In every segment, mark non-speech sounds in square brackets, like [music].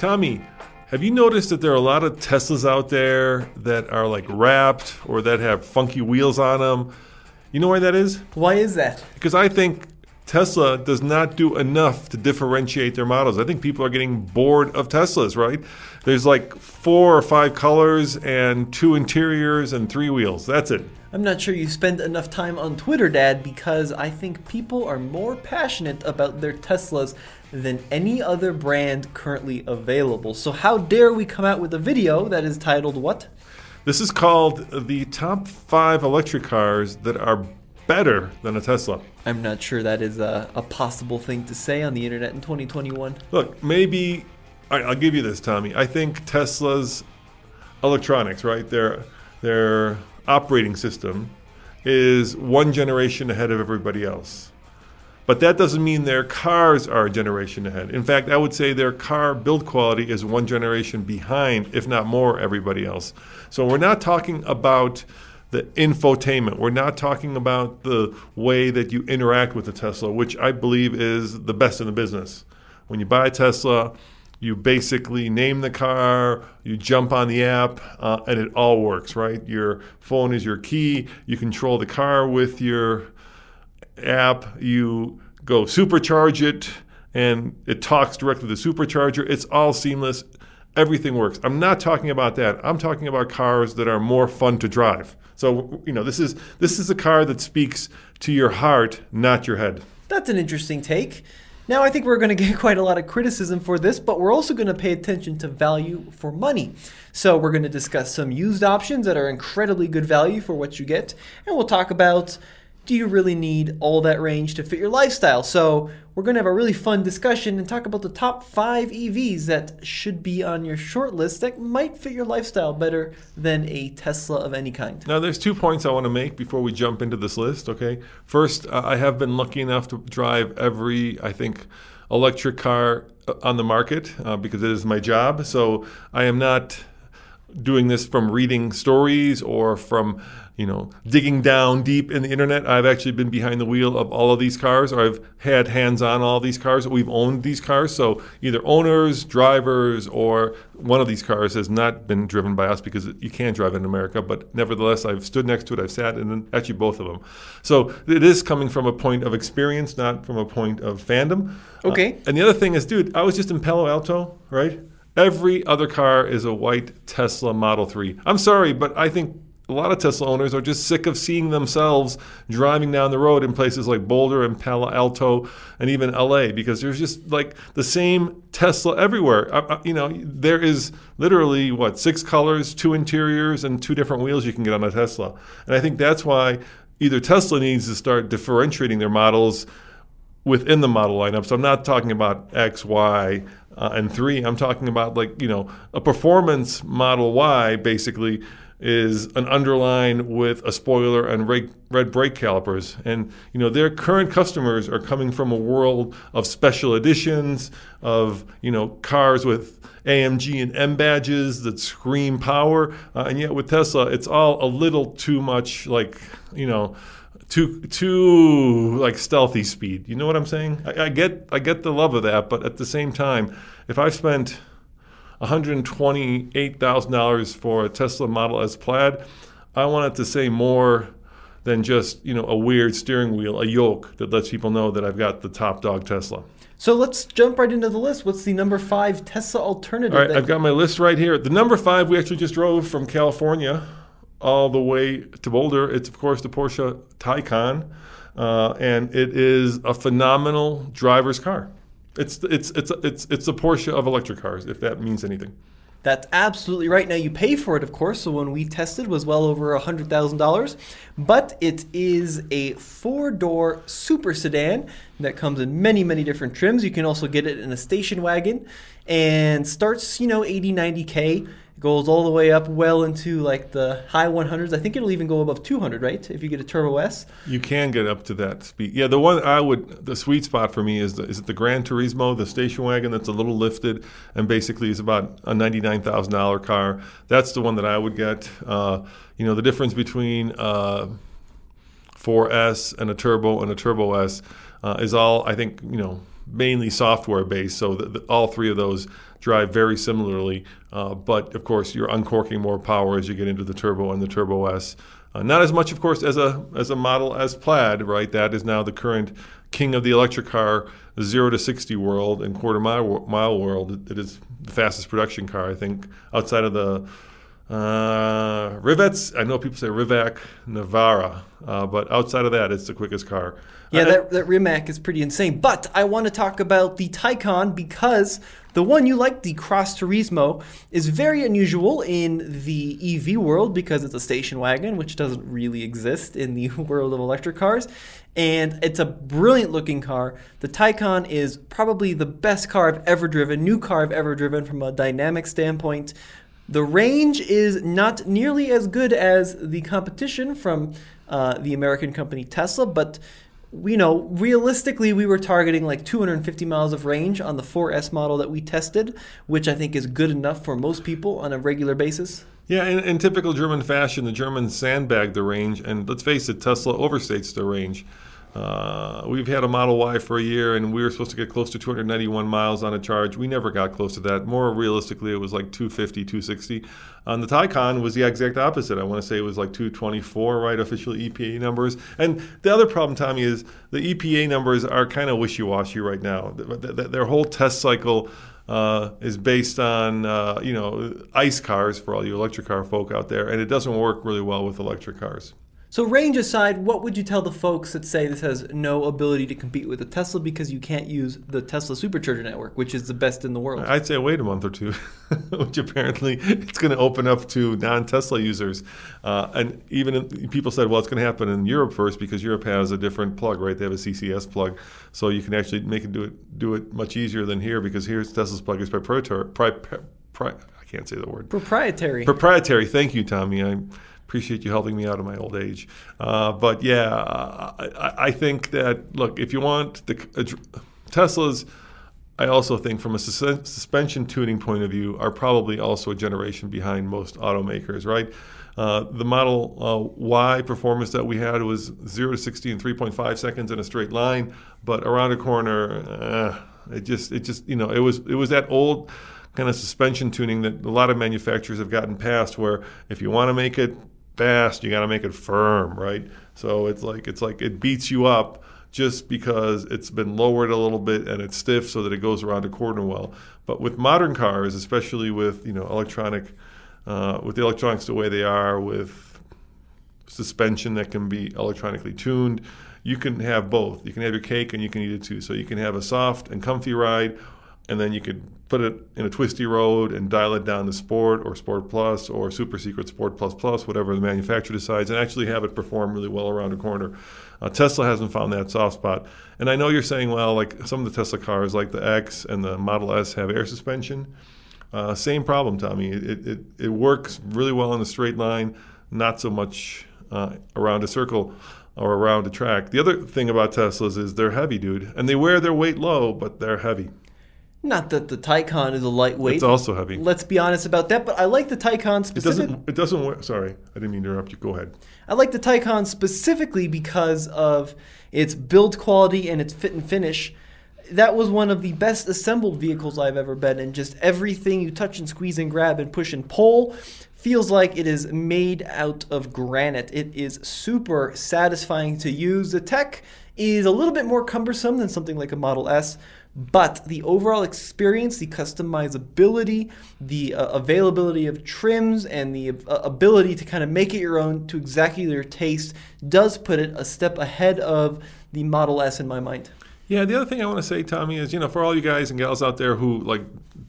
Tommy, have you noticed that there are a lot of Teslas out there that are like wrapped or that have funky wheels on them? You know why that is? Why is that? Because I think Tesla does not do enough to differentiate their models. I think people are getting bored of Teslas, right? There's like four or five colors and two interiors and three wheels. That's it. I'm not sure you spend enough time on Twitter, Dad, because I think people are more passionate about their Teslas than any other brand currently available. So, how dare we come out with a video that is titled what? This is called the top five electric cars that are better than a Tesla. I'm not sure that is a, a possible thing to say on the internet in 2021. Look, maybe all right, I'll give you this, Tommy. I think Tesla's electronics, right? Their their operating system is one generation ahead of everybody else. But that doesn't mean their cars are a generation ahead. In fact, I would say their car build quality is one generation behind, if not more, everybody else. So we're not talking about the infotainment. We're not talking about the way that you interact with the Tesla, which I believe is the best in the business. When you buy a Tesla, you basically name the car, you jump on the app, uh, and it all works, right? Your phone is your key. You control the car with your app. You go supercharge it, and it talks directly to the supercharger. It's all seamless. Everything works. I'm not talking about that. I'm talking about cars that are more fun to drive. So you know, this is this is a car that speaks to your heart, not your head. That's an interesting take. Now, I think we're going [laughs] to get quite a lot of criticism for this, but we're also going to pay attention to value for money. So, we're going to discuss some used options that are incredibly good value for what you get, and we'll talk about do you really need all that range to fit your lifestyle? So, we're going to have a really fun discussion and talk about the top five EVs that should be on your short list that might fit your lifestyle better than a Tesla of any kind. Now, there's two points I want to make before we jump into this list, okay? First, uh, I have been lucky enough to drive every, I think, electric car uh, on the market uh, because it is my job. So I am not doing this from reading stories or from you know digging down deep in the internet. I've actually been behind the wheel of all of these cars. Or i've had hands on all these cars. We've owned these cars. So either owners drivers or one of these cars has not been driven by us because you can't drive in america. But nevertheless i've stood next to it. I've sat in actually both of them. So it is coming from a point of experience not from a point of fandom. Okay. uh, and the other thing is dude i was just in palo alto right? Every other car is a white Tesla Model 3. I'm sorry, but I think a lot of Tesla owners are just sick of seeing themselves driving down the road in places like Boulder and Palo Alto and even LA because there's just like the same Tesla everywhere. Uh, uh, you know, there is literally what six colors, two interiors, and two different wheels you can get on a Tesla. And I think that's why either Tesla needs to start differentiating their models within the model lineup. So I'm not talking about X, Y, uh, and three, I'm talking about like, you know, a performance Model Y basically is an underline with a spoiler and red brake calipers. And you know their current customers are coming from a world of special editions, of you know cars with AMG and M badges that scream power, uh, and yet with Tesla, it's all a little too much like you know too too like stealthy speed. You know what I'm saying? I, I, get I get the love of that, but at the same time, if I've spent $128,000 for a Tesla Model S Plaid, I want it to say more than just you know a weird steering wheel, a yoke that lets people know that I've got the top dog Tesla. So let's jump right into the list. What's the number five Tesla alternative? All right, I've got my list right here. The number five we actually just drove from California all the way to Boulder. It's, of course, the Porsche Taycan, uh, and it is a phenomenal driver's car. It's, it's, it's, it's, it's the Porsche of electric cars, if that means anything. That's absolutely right. Now you pay for it, of course. So when we tested, was well over hundred thousand dollars. But it is a four-door super sedan that comes in many, many different trims. You can also get it in a station wagon, and starts, you know, 80, 90 k goes all the way up well into like the high 100s. I think it'll even go above 200, right? If you get a Turbo S. You can get up to that speed. Yeah, the one I would, the sweet spot for me is the, is it the Gran Turismo, the station wagon that's a little lifted and basically is about a $99,000 car. That's the one that I would get. Uh, you know, the difference between uh, 4S and a Turbo and a Turbo S uh, is all, I think, you know, mainly software based. So the, the, all three of those drive very similarly. Uh, but of course, you're uncorking more power as you get into the turbo and the Turbo S. Uh, not as much, of course, as a as a Model S Plaid, right? That is now the current king of the electric car, zero to sixty world and quarter mile mile world. It is the fastest production car, I think, outside of the uh, Rivets, I know people say Rimac Nevera, uh, but outside of that, it's the quickest car. Yeah, that, that Rimac is pretty insane. But I want to talk about the Taycan because the one you like, the Cross Turismo, is very unusual in the EV world because it's a station wagon, which doesn't really exist in the [laughs] world of electric cars. And it's a brilliant looking car. The Taycan is probably the best car I've ever driven, new car I've ever driven from a dynamic standpoint. The range is not nearly as good as the competition from uh, the American company Tesla, but you know, realistically, we were targeting like 250 miles of range on the 4S model that we tested, which I think is good enough for most people on a regular basis. Yeah, in, in typical German fashion, the Germans sandbag the range, and let's face it, Tesla overstates the range. Uh, we've had a Model Y for a year, and we were supposed to get close to 291 miles on a charge. We never got close to that. More realistically, it was like 250, 260. On the Taycan was the exact opposite. I want to say it was like 224, right? Official EPA numbers. And the other problem, Tommy, is the EPA numbers are kind of wishy-washy right now. Their whole test cycle. Uh, is based on uh, you know ICE cars for all you electric car folk out there, and it doesn't work really well with electric cars. So range aside, what would you tell the folks that say this has no ability to compete with a Tesla because you can't use the Tesla supercharger network, which is the best in the world? I'd say wait a month or two, [laughs] which apparently it's going to open up to non-Tesla users. Uh, and even in, people said, well, it's going to happen in Europe first because Europe has a different plug, right? They have a CCS plug, so you can actually make it do it do it much easier than here because here's Tesla's plug is proprietary. Pri, pri, pri, I can't say the word. Proprietary. Proprietary. Thank you, Tommy. I appreciate you helping me out of my old age. Uh, but yeah, I, I, think that look, if you want the uh, Teslas, I also think from a sus- suspension tuning point of view, are probably also a generation behind most automakers, right? Uh, the Model uh, Y performance that we had was 0 to 60 in 3.5 seconds in a straight line, but around a corner, uh, it just, it just, you know, it was, it was that old kind of suspension tuning that a lot of manufacturers have gotten past, where if you want to make it fast. You got to make it firm, right? So it's like it's like it beats you up just because it's been lowered a little bit and it's stiff so that it goes around a corner well. But with modern cars, especially with you know electronic, uh, with the electronics the way they are, with suspension that can be electronically tuned, you can have both. You can have your cake and you can eat it too. So you can have a soft and comfy ride, and then you could put it in a twisty road and dial it down to Sport or Sport Plus or Super Secret Sport Plus Plus, whatever the manufacturer decides, and actually have it perform really well around a corner. Uh, Tesla hasn't found that soft spot. And I know you're saying, well, like some of the Tesla cars, like the X and the Model S, have air suspension. Uh, same problem, Tommy. It, it, it works really well in a straight line, not so much uh, around a circle or around a track. The other thing about Teslas is they're heavy, dude, and they wear their weight low, but they're heavy. Not that the Taycan is a lightweight. It's also heavy. Let's be honest about that. But I like the Taycan specifically. It doesn't. It doesn't. Work. Sorry, I didn't mean to interrupt you. Go ahead. I like the Taycan specifically because of its build quality and its fit and finish. That was one of the best assembled vehicles I've ever been in. Just everything you touch and squeeze and grab and push and pull feels like it is made out of granite. It is super satisfying to use. The tech is a little bit more cumbersome than something like a Model S, but the overall experience, the customizability, the uh, availability of trims, and the uh, ability to kind of make it your own to exactly your taste does put it a step ahead of the Model S in my mind. Yeah, the other thing I want to say, Tommy, is you know, for all you guys and gals out there who like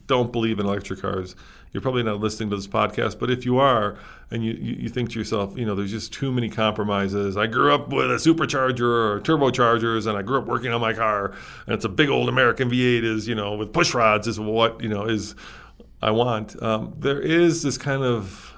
don't believe in electric cars, you're probably not listening to this podcast. But if you are, and you, you, think to yourself, you know, there's just too many compromises. I grew up with a supercharger or turbochargers, and I grew up working on my car, and it's a big old American V8 is you know with push rods is what you know is I want. Um, there is this kind of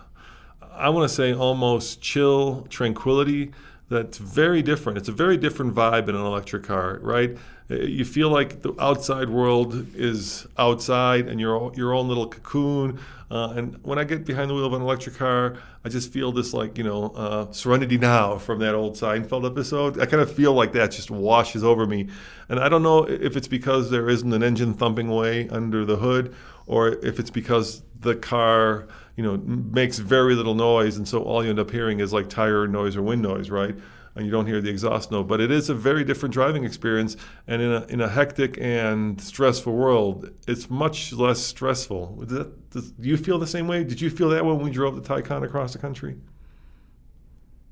I want to say almost chill tranquility that's very different. It's a very different vibe in an electric car, right? Uh, You feel like the outside world is outside and you're your own little cocoon. Uh, and when I get behind the wheel of an electric car, I just feel this like, you know, uh, serenity now from that old Seinfeld episode. I kind of feel like that just washes over me. And I don't know if it's because there isn't an engine thumping away under the hood or if it's because the car you know, makes very little noise, and so all you end up hearing is like tire noise or wind noise, right? And you don't hear the exhaust note. But it is a very different driving experience, and in a in a hectic and stressful world, it's much less stressful. That, does, do you feel the same way? Did you feel that when we drove the Taycan across the country?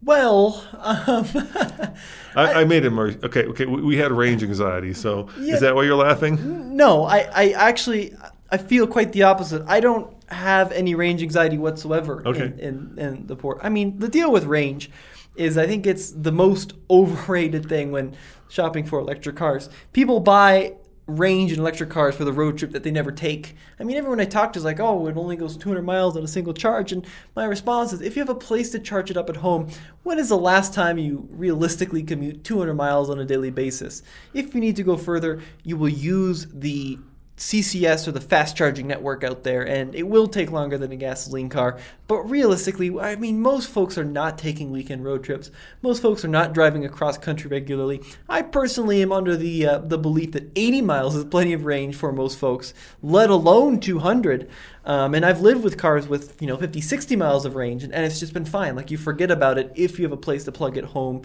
Well, um, [laughs] I, I made it more okay. Okay, we, we had range anxiety, so Yeah. is that why you're laughing? no, I, I actually I feel quite the opposite. I don't have any range anxiety whatsoever Okay. in, in, in the port. I mean, the deal with range is I think it's the most [laughs] overrated thing when shopping for electric cars. People buy range in electric cars for the road trip that they never take. I mean, everyone I talk to is like, oh, it only goes 200 miles on a single charge. And my response is, if you have a place to charge it up at home, when is the last time you realistically commute 200 miles on a daily basis? If you need to go further, you will use the CCS or the fast charging network out there, and it will take longer than a gasoline car. But realistically, I mean, most folks are not taking weekend road trips. Most folks are not driving across country regularly. I personally am under the uh, the belief that 80 miles is plenty of range for most folks, let alone 200. Um, and I've lived with cars with you know 50, 60 miles of range, and, and it's just been fine. Like you forget about it if you have a place to plug it home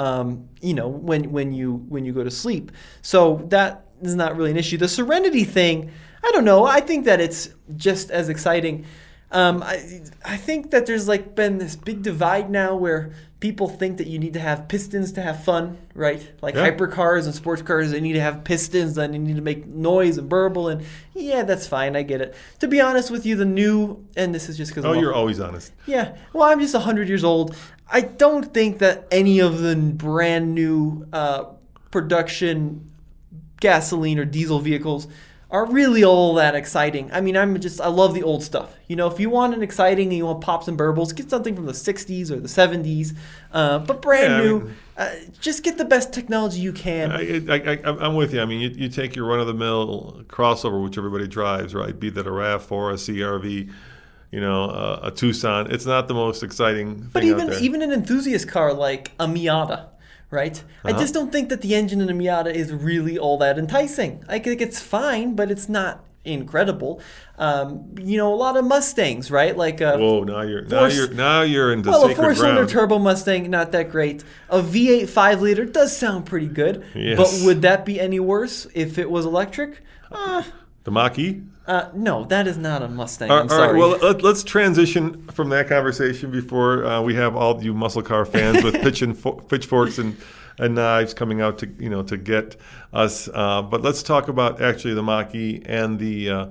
um, you know, when when you when you go to sleep. So that is not really an issue. The Serenity thing, I don't know. I think that it's just as exciting. Um, I I think that there's like been this big divide now where people think that you need to have pistons to have fun, right? Like Yeah. hypercars and sports cars, they need to have pistons and they need to make noise and burble. And yeah, that's fine. I get it. To be honest with you, the new and this is just because Oh, you're always honest. yeah. Well, I'm just 100 years old. I don't think that any of the brand new uh, production gasoline or diesel vehicles are really all that exciting. I mean, I'm just, I love the old stuff. You know, if you want an exciting and you want pops and burbles, get something from the 60s or the 70s. Uh, but brand Yeah, I new, mean- uh, just get the best technology you can. I, I, I, I'm with you. I mean, you, you take your run-of-the-mill crossover, which everybody drives, right? Be that a Rav4, a CRV, you know, uh, a Tucson. It's not the most exciting thing But out even there. even an enthusiast car like a Miata, right? I Uh-huh. just don't think that the engine in a Miata is really all that enticing. I think it's fine, but it's not incredible. Um, you know, a lot of Mustangs, right? Like uh, Whoa! Now you're now Force- you're now you're into well, a four-cylinder turbo Mustang, not that great. A V8 5-liter does sound pretty good, Yes. but would that be any worse if it was electric? Uh, the uh, no, that is not a Mustang. All all right, well, let, let's transition from that conversation before uh, we have all you muscle car fans with [laughs] pitch and fo- pitchforks and, and knives coming out to you know to get us. Uh, but let's talk about actually the Mach-E and the uh,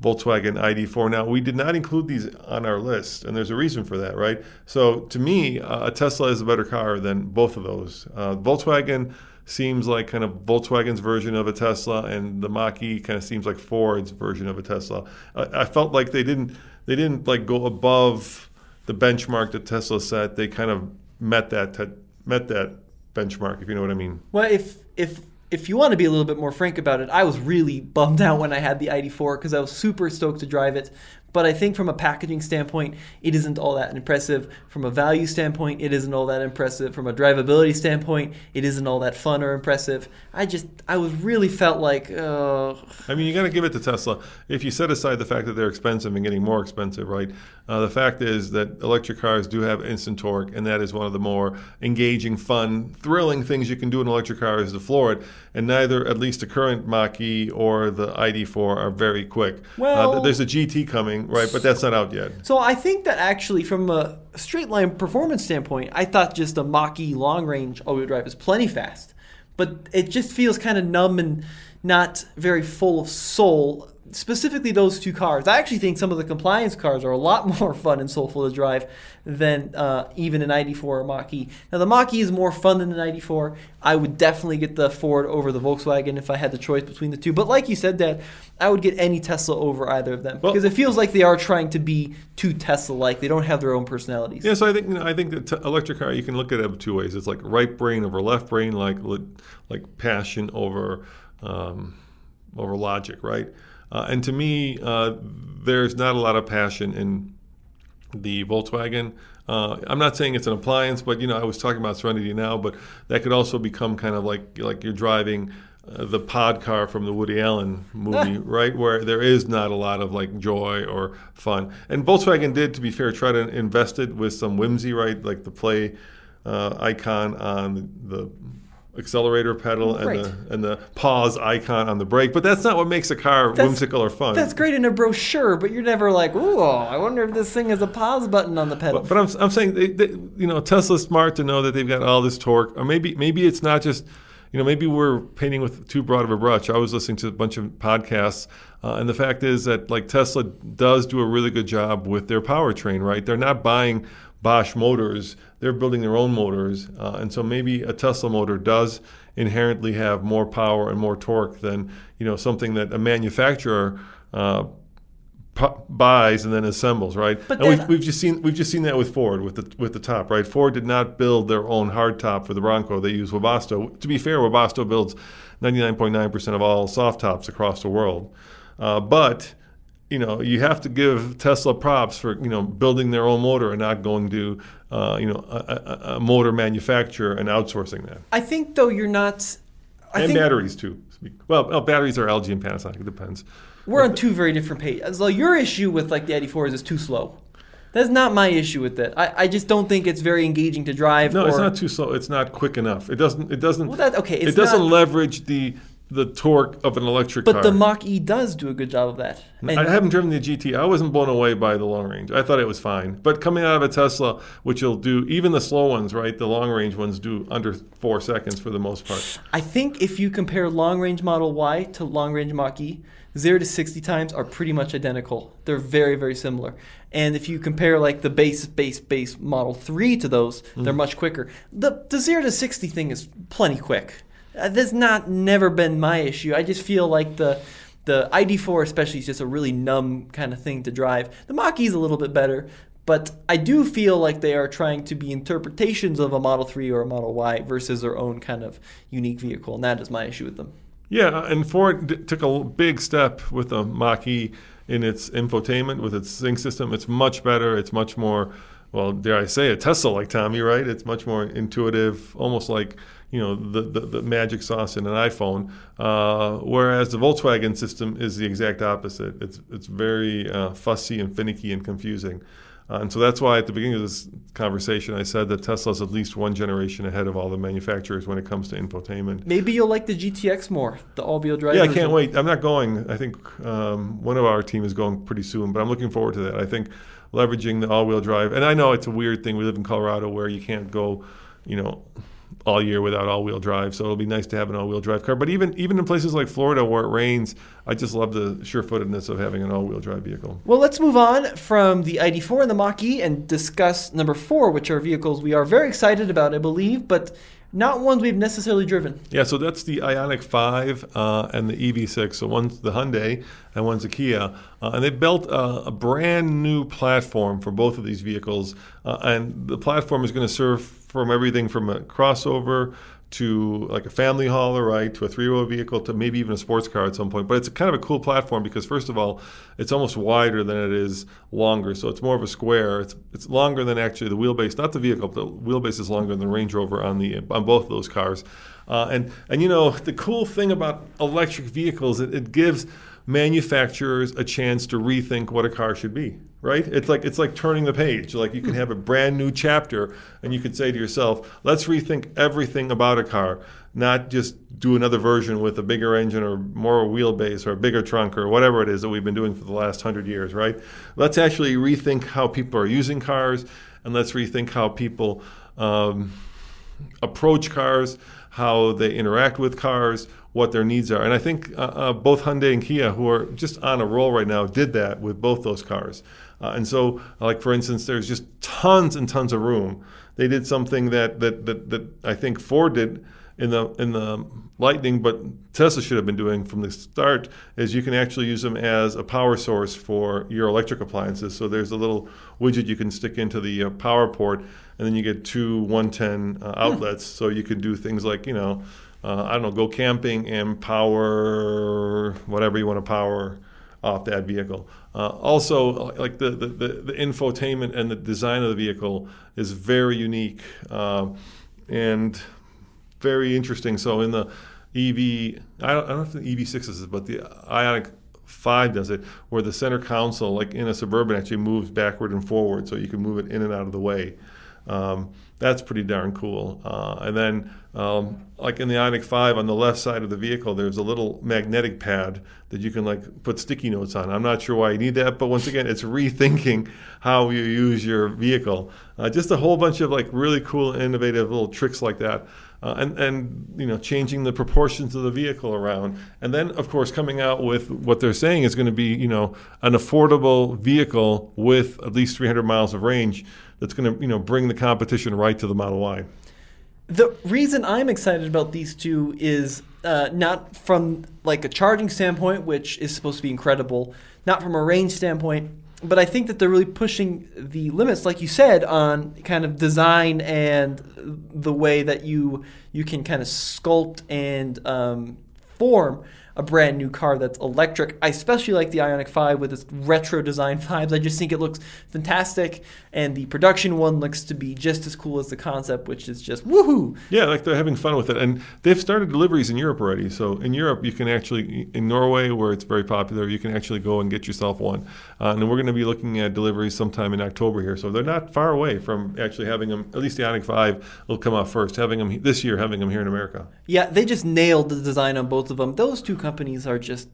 Volkswagen ID4. Now, we did not include these on our list, and there's a reason for that, right? So, to me, uh, a Tesla is a better car than both of those. Uh, Volkswagen seems like kind of Volkswagen's version of a Tesla, and the Mach-E kind of seems like Ford's version of a Tesla. I, I felt like they didn't they didn't like go above the benchmark that Tesla set. They kind of met that te- met that benchmark, if you know what I mean. Well, if if if you want to be a little bit more frank about it, I was really bummed out when I had the ID4 because I was super stoked to drive it. But I think from a packaging standpoint, it isn't all that impressive. From a value standpoint, it isn't all that impressive. From a drivability standpoint, it isn't all that fun or impressive. I just, I was really felt like, uh, I mean, you got to give it to Tesla. If you set aside the fact that they're expensive and getting more expensive, right? Uh, the fact is that electric cars do have instant torque, and that is one of the more engaging, fun, thrilling things you can do in electric car is to floor it. And neither, at least the current Mach-E or the ID4, are very quick. uh, Well- th- there's a GT coming, right? But that's not out yet. So I think that actually, from a straight line performance standpoint, I thought just a Mach-E long range all-wheel drive is plenty fast. but it just feels kind of numb and not very full of soul. Specifically, those two cars. I actually think some of the compliance cars are a lot [laughs] more fun and soulful to drive than uh, even an ID4 or Mach E. Now, the Mach E is more fun than the ID4. I would definitely get the Ford over the Volkswagen if I had the choice between the two. But like you said, Dad, I would get any Tesla over either of them Well- because it feels like they are trying to be too Tesla-like. They don't have their own personalities. Yeah, so I think you know, I think that t- electric car you can look at it two ways. It's like right brain over left brain, like like passion over um, over logic, right? Uh, and to me, uh, there's not a lot of passion in the Volkswagen. Uh, I'm not saying it's an appliance, but you know, I was talking about Serenity now, but that could also become kind of like like you're driving uh, the pod car from the Woody Allen movie, [laughs] right? Where there is not a lot of like joy or fun. And Volkswagen did, to be fair, try to invest it with some whimsy, right? Like the play uh, icon on the accelerator pedal and Right. the and the pause icon on the brake. But that's not what makes a car That's- whimsical or fun. That's great in a brochure, but you're never like, ooh, I wonder if this thing has a pause button on the pedal. But, but I'm, I'm saying, they, they, you know, Tesla's smart to know that they've got all this torque, or maybe maybe it's not just, you know, maybe we're painting with too broad of a brush. I was listening to a bunch of podcasts, uh, and the fact is that like Tesla does do a really good job with their powertrain. Right, they're not buying Bosch motors; they're building their own motors, uh, and so maybe a Tesla motor does inherently have more power and more torque than you know something that a manufacturer. Uh, pu- buys and then assembles, right? But and we've, we've just seen we've just seen that with Ford with the with the top, right? Ford did not build their own hard top for the Bronco; they used Webasto. To be fair, Webasto builds 99.9% of all soft tops across the world, uh, but you know you have to give Tesla props for you know building their own motor and not going to uh, you know a, a, a motor manufacturer and outsourcing that. I think though you're not. I and think batteries too. Well, well, batteries are LG and Panasonic. It depends. we're on two very different pages. So your issue with like the ID4 is it's too slow. That's not my issue with it. I, I just don't think it's very engaging to drive. No, it's not too slow. It's not quick enough. It doesn't. It doesn't. Well, that- okay, it doesn't not- leverage the the torque of an electric car. But car. the Mach E does do a good job of that. And I haven't driven the GT. I wasn't blown away by the long range. I thought it was fine. But coming out of a Tesla, which will do even the slow ones, right? The long range ones do under four seconds for the most part. I think if you compare long range Model Y to long range Mach E, 0 to 60 times are pretty much identical. They're very, very similar. And if you compare like the base, base, base Model 3 to those, Mm-hmm. they're much quicker. The, the 0 to 60 thing is plenty quick. Uh, that's not never been my issue. I just feel like the the ID4 especially is just a really numb kind of thing to drive. The Mach E is a little bit better, but I do feel like they are trying to be interpretations of a Model 3 or a Model Y versus their own kind of unique vehicle, and that is my issue with them. Yeah, and Ford d- took a big step with the Mach E in its infotainment, with its sync system. It's much better. It's much more, well, dare I say a Tesla like Tommy, right? It's much more intuitive, almost like you know the, the, the magic sauce in an iPhone. Uh, whereas the Volkswagen system is the exact opposite. It's it's very uh, fussy and finicky and confusing. Uh, and so that's why at the beginning of this conversation, I said that Tesla's at least one generation ahead of all the manufacturers when it comes to infotainment. Maybe you'll like the GTX more, the all-wheel drive. Yeah, I can't wait. I'm not going. I think um, one of our team is going pretty soon, but I'm looking forward to that. I think leveraging the all-wheel drive, and I know it's a weird thing. We live in Colorado where you can't go, you know, all year without all-wheel drive. So it'll be nice to have an all-wheel drive car. But even even in places like Florida where it rains, I just love the sure-footedness of having an all-wheel drive vehicle. Well, let's move on from the ID4 and the Mach E and discuss number four, which are vehicles we are very excited about, I believe, but not ones we've necessarily driven. Yeah, so that's the Ioniq 5 uh, and the EV6. So one's the Hyundai and one's the Kia. Uh, and they built a, a brand new platform for both of these vehicles. Uh, and the platform is going to serve from everything from a crossover to like a family hauler, right, to a three-row vehicle, to maybe even a sports car at some point. But it's kind of a cool platform because first of all, it's almost wider than it is longer, so it's more of a square. It's it's longer than actually the wheelbase, not the vehicle, but the wheelbase is longer than the Range Rover on the on both of those cars. Uh, and and you know the cool thing about electric vehicles, it, it gives manufacturers a chance to rethink what a car should be right? It's like it's like turning the page. Like you can have a brand new chapter and you can say to yourself let's rethink everything about a car not just do another version with a bigger engine or more wheelbase or a bigger trunk or whatever it is that we've been doing for the last 100 years right? Let's actually rethink how people are using cars and let's rethink how people um, approach cars, how they interact with cars, what their needs are. And I think uh, uh, both Hyundai and Kia, who are just on a roll right now, did that with both those cars. Uh, and so, like for instance, there's just tons and tons of room. They did something that that that, that I think Ford did in the in the Lightning, but Tesla should have been doing from the start is you can actually use them as a power source for your electric appliances. So there's a little widget you can stick into the uh, power port, and then you get two 110 uh, outlets. So you could do things like you know, uh, I don't know, go camping and power whatever you want to power off that vehicle. Uh, also, like the, the, the, the, infotainment and the design of the vehicle is very unique uh, and very interesting. So in the EV, I don't, I don't know if the EV6 is, but the Ioniq 5 does it, where the center console, like in a Suburban, actually moves backward and forward, so you can move it in and out of the way. Um, that's pretty darn cool. Uh, and then, um, like in the Ioniq 5, on the left side of the vehicle, there's a little magnetic pad that you can like put sticky notes on. I'm not sure why you need that, but once again, it's rethinking how you use your vehicle. Uh, just a whole bunch of like really cool, innovative little tricks like that. Uh, and and you know changing the proportions of the vehicle around, and then of course coming out with what they're saying is going to be you know an affordable vehicle with at least 300 miles of range that's going to you know bring the competition right to the Model Y. The reason I'm excited about these two is uh, not from like a charging standpoint, which is supposed to be incredible, not from a range standpoint, but I think that they're really pushing the limits, like you said, on kind of design and the way that you you can kind of sculpt and um, form a brand new car that's electric. I especially like the Ioniq 5 with its retro design [laughs] vibes. I just think it looks fantastic, and the production one looks to be just as cool as the concept, which is just woohoo. Yeah, like they're having fun with it, and they've started deliveries in Europe already. So in Europe, you can actually in Norway, where it's very popular, you can actually go and get yourself one. Uh, and we're going to be looking at deliveries sometime in October here, so they're not far away from actually having them. At least the Ioniq 5 will come out first, having them this year, having them here in America. Yeah, they just nailed the design on both of them. Those two companies are just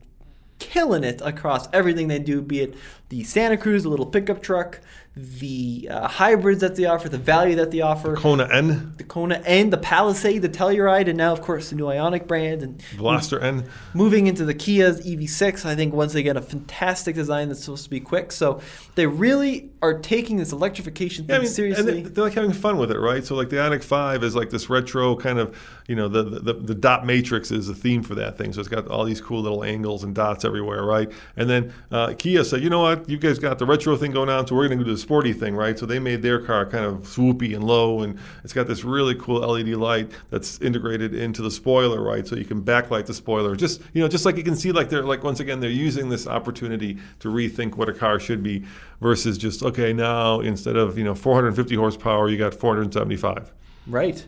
killing it across everything they do, be it the Santa Cruz, the little pickup truck, the uh, hybrids that they offer, the value that they offer. The Kona N. The Kona N, the Palisade, the Telluride, and now, of course, the new Ioniq brand. and Blaster N. Moving into the Kia's EV6, I think once again, a fantastic design that's supposed to be quick. So they really are taking this electrification thing yeah, I mean, seriously. they're, they're, like having fun with it, right? So like the Ioniq 5 is like this retro kind of, you know, the, the, the dot matrix is the theme for that thing. So it's got all these cool little angles and dots everywhere, right? And then uh, Kia said, you know what, you guys got the retro thing going on, so we're going to do the sporty thing, right? So they made their car kind of swoopy and low, and it's got this really cool LED light that's integrated into the spoiler, right? So you can backlight the spoiler. Just you know, just like you can see, like they're like once again they're using this opportunity to rethink what a car should be versus just okay now instead of you know 450 horsepower, you got 475. Right.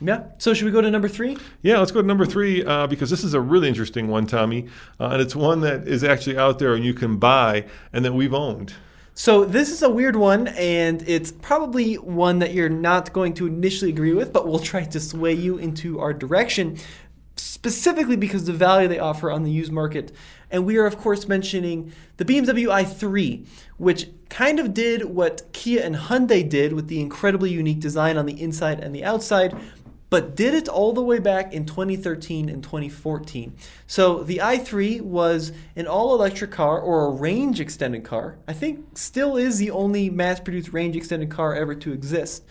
Yeah. So should we go to number three? Yeah, let's go to number three uh, because this is a really interesting one, Tommy, uh, and it's one that is actually out there and you can buy and that we've owned. So this is a weird one, and it's probably one that you're not going to initially agree with, but we'll try to sway you into our direction, specifically because the value they offer on the used market. And we are, of course, mentioning the BMW i3, which kind of did what Kia and Hyundai did with the incredibly unique design on the inside and the outside, but did it all the way back in 2013 and 2014. So the i3 was an all electric car or a range extended car. I think still is the only mass produced range extended car ever to exist.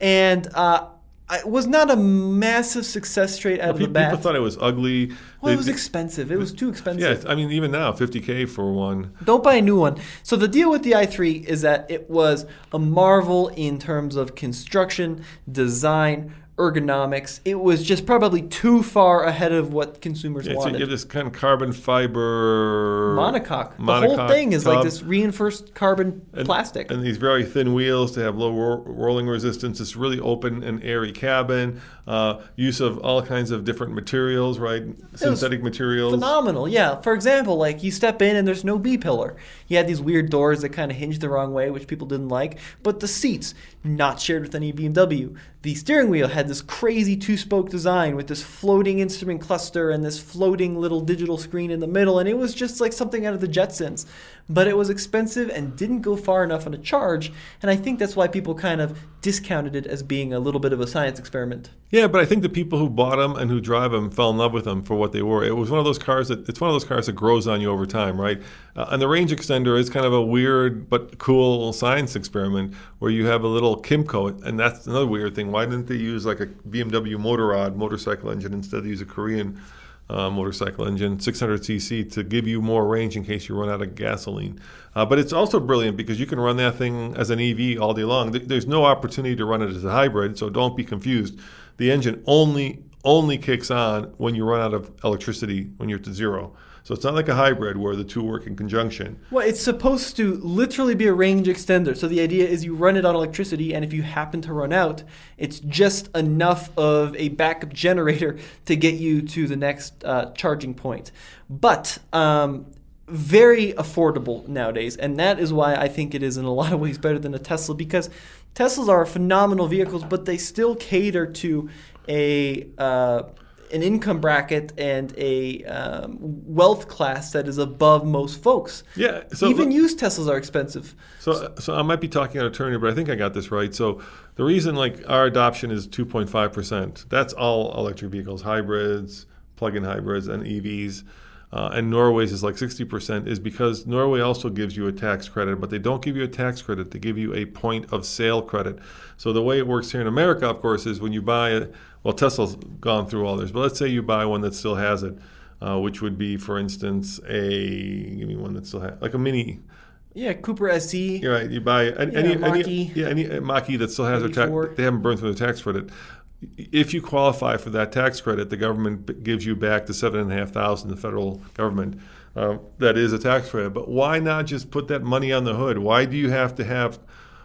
And uh, it was not a massive success straight out well, of the bat. People thought it was ugly. Well, they, it was expensive. It was too expensive. Yeah, I mean, even now, 50K for one. Don't buy a new one. So the deal with the i3 is that it was a marvel in terms of construction, design, ergonomics. It was just probably too far ahead of what consumers yeah, wanted. So you get this kind of carbon fiber monocoque. monocoque the whole thing is tub. like this reinforced carbon and, plastic. And these very thin wheels to have low ro- rolling resistance. It's really open and airy cabin. Uh, use of all kinds of different materials, right? Synthetic materials. Phenomenal, yeah. For example, like you step in and there's no B pillar. You had these weird doors that kind of hinged the wrong way, which people didn't like. But the seats, not shared with any BMW. The steering wheel had had this crazy two spoke design with this floating instrument cluster and this floating little digital screen in the middle. And it was just like something out of the Jetsons. But it was expensive and didn't go far enough on a charge. And I think that's why people kind of discounted it as being a little bit of a science experiment. Yeah, but I think the people who bought them and who drive them fell in love with them for what they were. It was one of those cars that it's one of those cars that grows on you over time, right? Uh, and the range extender is kind of a weird but cool science experiment where you have a little Kymco, and that's another weird thing. Why didn't they use like a BMW Motorrad motorcycle engine instead of use a Korean? Uh, motorcycle engine, 600cc, to give you more range in case you run out of gasoline. Uh, but it's also brilliant because you can run that thing as an EV all day long. There's no opportunity to run it as a hybrid, so don't be confused. The engine only only kicks on when you run out of electricity when you're to zero. So it's not like a hybrid where the two work in conjunction. Well, it's supposed to literally be a range extender. So the idea is you run it on electricity, and if you happen to run out, it's just enough of a backup [laughs] generator to get you to the next uh, charging point. But um, very affordable nowadays, and that is why I think it is in a [laughs] lot of ways better than a Tesla because Teslas are phenomenal vehicles, but they still cater to a uh, an income bracket and a um, wealth class that is above most folks. Yeah, so Even used Teslas are expensive. So, so I might be talking out of turn here, but I think I got this right. So, the reason like our adoption is 2.5 percent. That's all electric vehicles, hybrids, plug-in hybrids, and EVs. Uh, and Norway's is like 60% is because Norway also gives you a tax credit, but they don't give you a tax credit. They give you a point of sale credit. So the way it works here in America, of course, is when you buy it. Well, Tesla's gone through all this, but let's say you buy one that still has it, uh, which would be, for instance, a give me one that still has like a mini. Yeah, Cooper SE. You're right. You buy any, Yeah, any, any yeah any uh, Mach-E that still has their tax. They haven't burned through the tax credit. If you qualify for that tax credit, the government gives you back the seven and a half thousand. The federal government uh, that is a tax credit. But why not just put that money on the hood? Why do you have to have?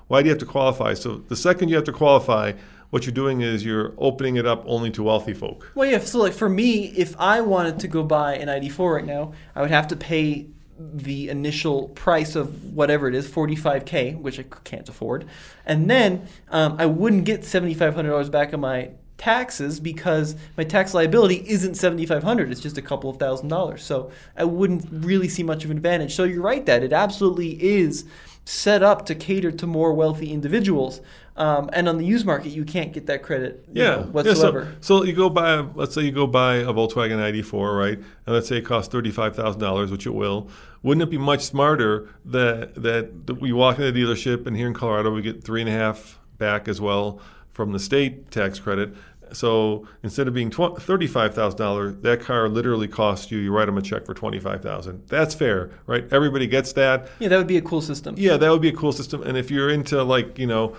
Why do you have to qualify? So the second you have to qualify, what you're doing is you're opening it up only to wealthy folk. Well, yeah. So, like for me, if I wanted to go buy an ID4 right now, I would have to pay the initial price of whatever it is, 45k, which I can't afford, and then um, I wouldn't get $7,500 back on my taxes because my tax liability isn't 7500 it's just a couple of thousand dollars. So i wouldn't really see much of an advantage. So you're right that it absolutely is set up to cater to more wealthy individuals um, and on the used market you can't get that credit Yeah, know, yeah, so- whatsoever. so, you go buy, let's say you go buy a Volkswagen ID4, right? And let's say it costs thirty-five thousand dollars, which it will. Wouldn't it be much smarter that that, we walk into the dealership and here in Colorado we get three and a half back as well from the state tax credit. So instead of being thirty-five thousand dollars, that car literally costs you. You write them a check for twenty-five thousand. That's fair, right? Everybody gets that. Yeah, that would be a cool system. Yeah, that would be a cool system. And if you're into like you know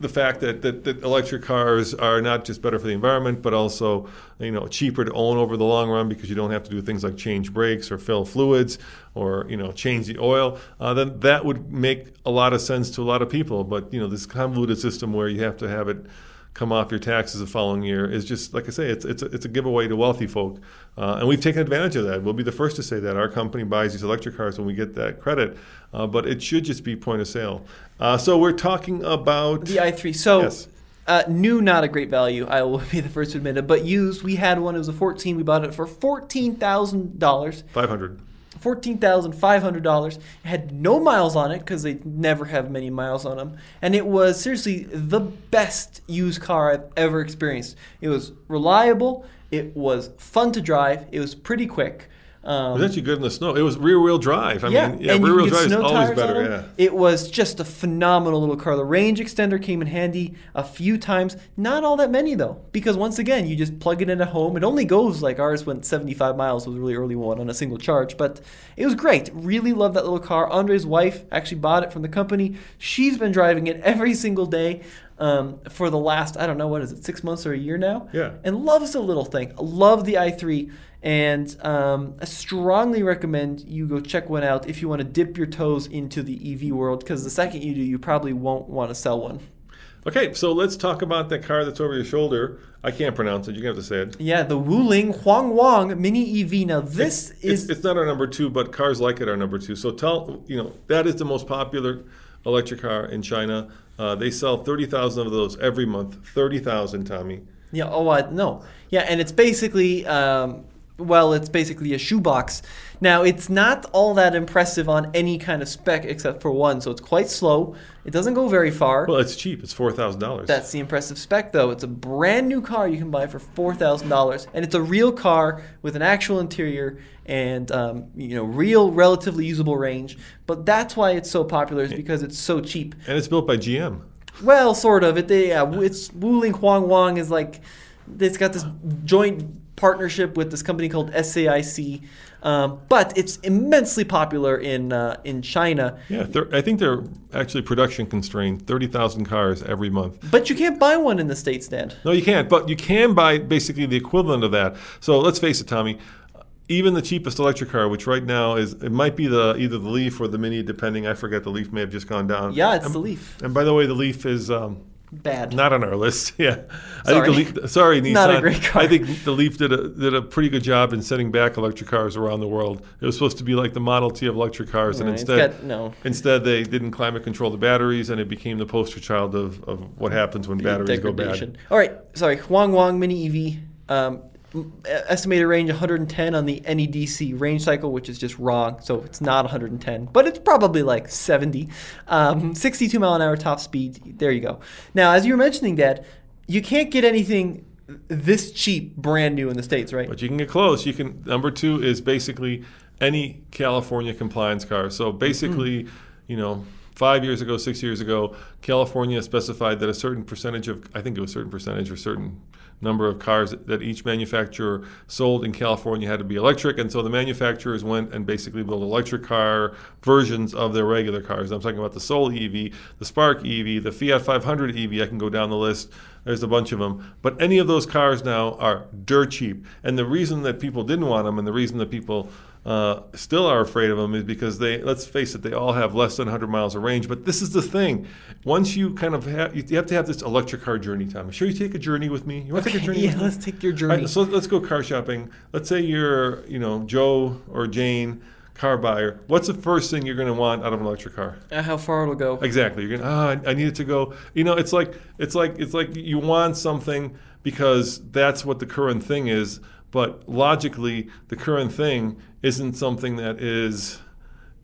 the fact that, that, that electric cars are not just better for the environment, but also you know cheaper to own over the long run because you don't have to do things like change brakes or fill fluids or you know change the oil, uh, then that would make a lot of sense to a lot of people. But you know this convoluted system where you have to have it come off your taxes the following year is just like I say, it's it's a, it's a giveaway to wealthy folk, uh, and we've taken advantage of that. We'll be the first to say that our company buys these electric cars when we get that credit, uh, but it should just be point of sale. Uh, so we're talking about The i3. So, Yes. uh, new, not a great value. I will [laughs] be the first to admit it. But used, we had one. It was a 14. We bought it for $14,000. 500. $14,500. It had no miles on it because they never have many miles on them. And it was seriously the best used car I've ever experienced. It was reliable, it was fun to drive, it was pretty quick. Um, It was actually good in the snow. It was rear wheel drive. I yeah, mean, yeah, rear wheel drive is always better. Yeah. It was just a phenomenal little car. The range extender came in handy a few times. Not all that many though, because once again, you just plug it in at home. It only goes like ours went 75 miles. Was a really early one on a single charge, but it was great. Really love that little car. Andre's wife actually bought it from the company. She's been driving it every single day. Um, for the last, I don't know, what is it, six months or a year now? Yeah. And loves the little thing. Love the i3. And um, I strongly recommend you go check one out if you want to dip your toes into the EV world, because the second you do, you probably won't want to sell one. Okay, so let's talk about that car that's over your shoulder. I can't pronounce it. To have to say it. Yeah, the Wuling Hongguang Mini EV. Now, this It's, is. it's not our number two, but cars like it are number two. So tell you know that is the most popular electric car in China. Uh, they sell 30,000 of those every month. 30,000, Tommy. Yeah. Oh, I no. Yeah, and it's basically, um, well, it's basically a shoebox. Now, it's not all that impressive on any kind of spec except for one, so it's quite slow. It doesn't go very far. Well, it's cheap. It's $4,000. That's the impressive spec, though. It's a brand new car you can buy for four thousand dollars, and it's a real car with an actual interior and um, you know real, relatively usable range. But that's why it's so popular is because it's so cheap. and it's built by GM. Well, sort of. It they, yeah, it's Wuling Hongguang is like it's got this joint partnership with this company called SAIC, um, but it's immensely popular in uh, in China. Yeah, I think they're actually production constrained. 30,000 cars every month. But you can't buy one in the states, Dad. No, you can't. But you can buy basically the equivalent of that. So let's face it, Tommy. Even the cheapest electric car, which right now is it might be the either the Leaf or the Mini, depending. I forget. The Leaf may have just gone down. Yeah, it's and, the Leaf. And by the way, the Leaf is um, Bad. not on our list. [laughs] Yeah, I Sorry. think the Leaf. Sorry, Nissan. [laughs] Not a great car. I think the Leaf did a did a pretty good job in setting back electric cars around the world. It was supposed to be like the Model T of electric cars, and Right, it's instead, got- no. instead they didn't climate control the batteries, and it became the poster child of, of what happens when batteries go bad. All right, sorry. Hongguang Mini EV. Um, estimated range 110 on the NEDC range cycle, which is just wrong. So it's not 110, but it's probably like 70. Um, 62 mile an hour top speed. There you go. Now, as you were mentioning, Dad, you can't get anything this cheap brand new in the states, right? But you can get close. You can. Number two is basically any California compliance car. So basically, you know, five years ago, six years ago, California specified that a certain percentage of, I think it was a certain percentage or certain number of cars that each manufacturer sold in California had to be electric. And so the manufacturers went and basically built electric car versions of their regular cars. I'm talking about the Soul EV, the Spark EV, the Fiat 500 EV. I can go down the list. There's a bunch of them. But any of those cars now are dirt cheap. And the reason that people didn't want them and the reason that people uh, still are afraid of them is because they, let's face it, they all have less than 100 miles of range. But this is the thing. Once you kind of have, you have to have this electric car journey, Tommy. Sure, you take a journey with me? You want to take a journey yeah, let's take your journey. right, so let's go car shopping. Let's say you're, you know, Joe or Jane, car buyer. What's the first thing you're going to want out of an electric car? Uh, how far it'll go? Exactly. You're gonna. Ah, I- I need it to go. You know, it's like it's like it's like you want something because that's what the current thing is. But logically, the current thing isn't something that is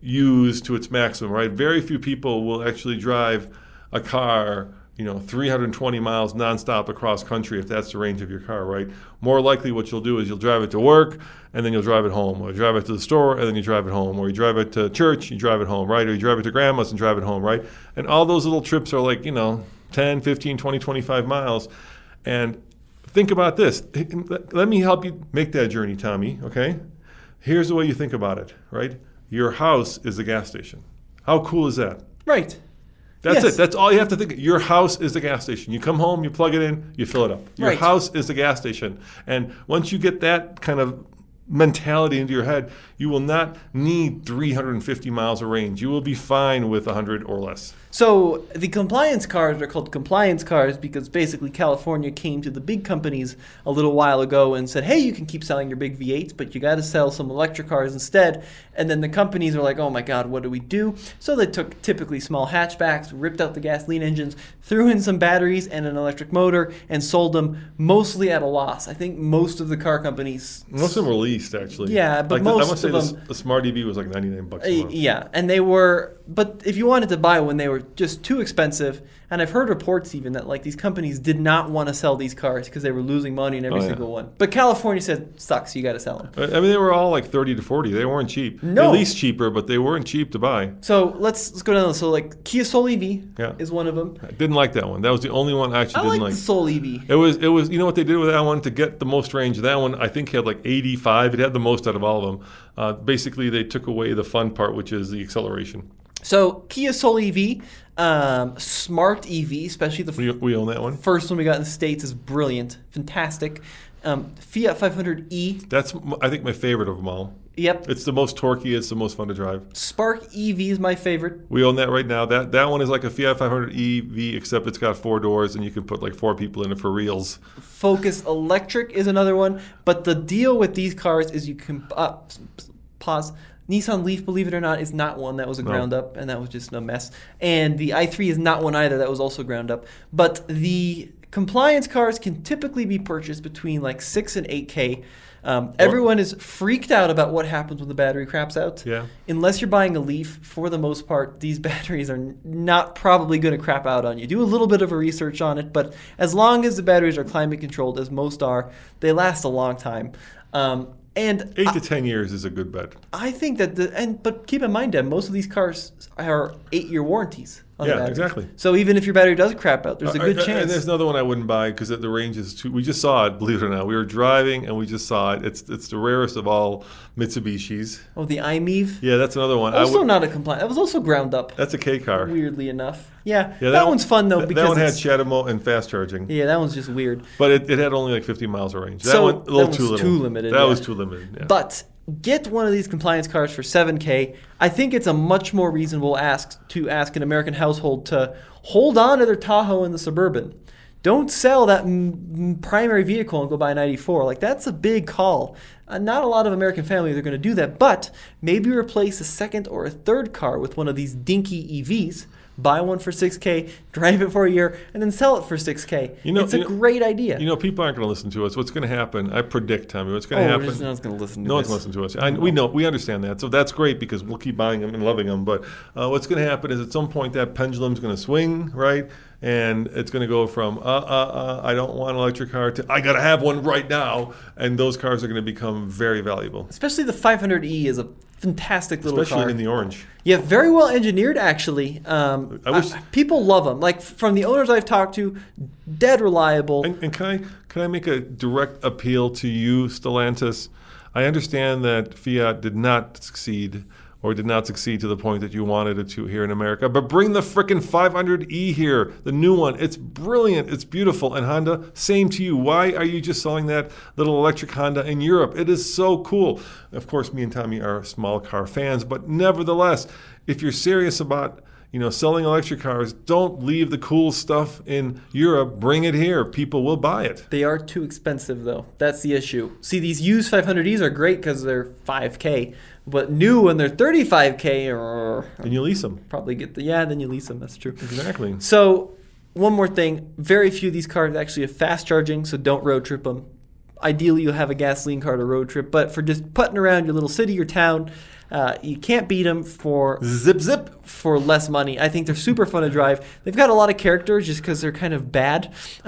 used to its maximum, right? Very few people will actually drive a car, you know, 320 miles nonstop across country if that's the range of your car, right? More likely, what you'll do is you'll drive it to work and then you'll drive it home, or you drive it to the store and then you drive it home, or you drive it to church, you drive it home, right? Or you drive it to grandma's and drive it home, right? And all those little trips are like, you know, 10, 15, 20, 25 miles. And think about this. Let me help you make that journey, Tommy, okay? Here's the way you think about it, right? Your house is the gas station. How cool is that? Right. That's Yes. it. That's all you have to think. Your house is the gas station. You come home, you plug it in, you fill it up. Your Right. house is the gas station. And once you get that kind of mentality into your head, you will not need 350 miles of range. You will be fine with 100 or less. So the compliance cars are called compliance cars because basically California came to the big companies a little while ago and said, "Hey, you can keep selling your big V8s, but you got to sell some electric cars instead." And then the companies are like, "Oh my God, what do we do?" So they took typically small hatchbacks, ripped out the gasoline engines, threw in some batteries and an electric motor, and sold them mostly at a loss. I think most of the car companies. Most of them were leased, actually. Yeah, but like the, I most want say of the, them- the Smart EV was like 99 bucks a Uh, month. Yeah, and they were, but if you wanted to buy one, they were just too expensive. And I've heard reports even that like these companies did not want to sell these cars because they were losing money in every Oh, yeah. single one. But California said, "Sucks, you got to sell them." I mean, they were all like 30 to 40. They weren't cheap. No. At least cheaper, but they weren't cheap to buy. So let's let's go down. So like Kia Soul EV Yeah. is one of them. I didn't like that one. That was the only one I actually I didn't like the Soul EV. It was, it was, you know what they did with that one to get the most range? That one, I think, had like 85. It had the most out of all of them. Uh, basically, they took away the fun part, which is the acceleration. So Kia Soul EV, um, smart EV, especially the We, we own that one. first one we got in the states, is brilliant, fantastic. Um, Fiat 500e, That's, I think, my favorite of them all. yep. It's the most torquey. It's the most fun to drive. Spark EV is my favorite. We own that right now. That that one is like a Fiat 500 EV, except it's got four doors and you can put like four people in it for reals. Focus Electric is another one, but the deal with these cars is you can uh, pause. Nissan Leaf, believe it or not, is not one that was a ground up, and that was just a mess. And the i3 is not one either that was also ground up. But the compliance cars can typically be purchased between like six and eight k. Um, everyone is freaked out about what happens when the battery craps out. Yeah. Unless you're buying a Leaf, for the most part, these [laughs] batteries are not probably going to crap out on you. Do a little bit of a research on it, but as long as the batteries are climate controlled, as most are, they last a long time. Um, and Eight to ten years is a good bet. I think that the and but keep in mind, that most of these cars are eight-year warranties. Yeah, exactly. So even if your battery does crap out, there's a Uh, good uh, chance. And there's another one I wouldn't buy because the range is too. We just saw it. Believe it or not, we were driving and we just saw it. It's it's the rarest of all Mitsubishis. oh, the i-MiEV. Yeah, that's another one. Also would- not a compliant. That was also ground up. that's a K car. Weirdly enough. Yeah. Yeah, that, one- one's fun though that, because that one had CHAdeMO and fast charging. yeah, that one's just weird. But it, it had only like 50 miles of range. That So, one a little that too too limited, That yeah. was too limited. Yeah. But get one of these compliance cars for 7K. I think it's a much more reasonable ask to ask an American household to hold on to their Tahoe in the Suburban. Don't sell that m- primary vehicle and go buy an 94. Like, that's a big call. Uh, not a lot of American families are going to do that, but maybe replace a second or a third car with one of these dinky EVs. Buy one for 6K, drive it for a year, and then sell it for 6K. You know- it's a you know- great idea. you know, people aren't going to listen to us. What's going to happen? I predict, Tommy. What's going oh, to we're happen? just not going to listen to No one's this. going to listen to us. I, we know, we understand that. So that's great because we'll keep buying them and loving them. But uh, what's going to happen is at some point that pendulum's going to swing, right? And it's going to go from, uh, uh, uh, I don't want an electric car to, I got to have one right now. And those cars are going to become very valuable, Especially the 500e is a fantastic little especially car. in the orange. yeah, very well engineered actually. Um, I wish- people love them. Like from the owners I've talked to, dead reliable. And, and can I can I make a direct appeal to you, Stellantis? I understand that Fiat did not succeed or did not succeed to the point that you wanted it to here in America, but bring the frickin' 500e here, the new one. It's brilliant, it's beautiful. And Honda, same to you. Why are you just selling that little electric Honda in Europe? It is so cool. Of course, me and Tommy are small car fans, but nevertheless, if you're serious about you know, selling electric cars, don't leave the cool stuff in Europe. Bring it here. People will buy it. They are too expensive though. That's the issue. See, these used 500es are great because they're 5k, but new when they're 35k, or And you lease them. probably get the yeah. Then you lease them. That's true. Exactly. So, one more thing: very few of these cars actually have fast charging, so don't road trip them. Ideally, you'll have a gasoline car to road trip, but for just putting around your little city or town, uh, you can't beat them for Zip, zip. for less money. I think they're super fun to drive. They've got a lot of characters just because they're kind of bad, [laughs]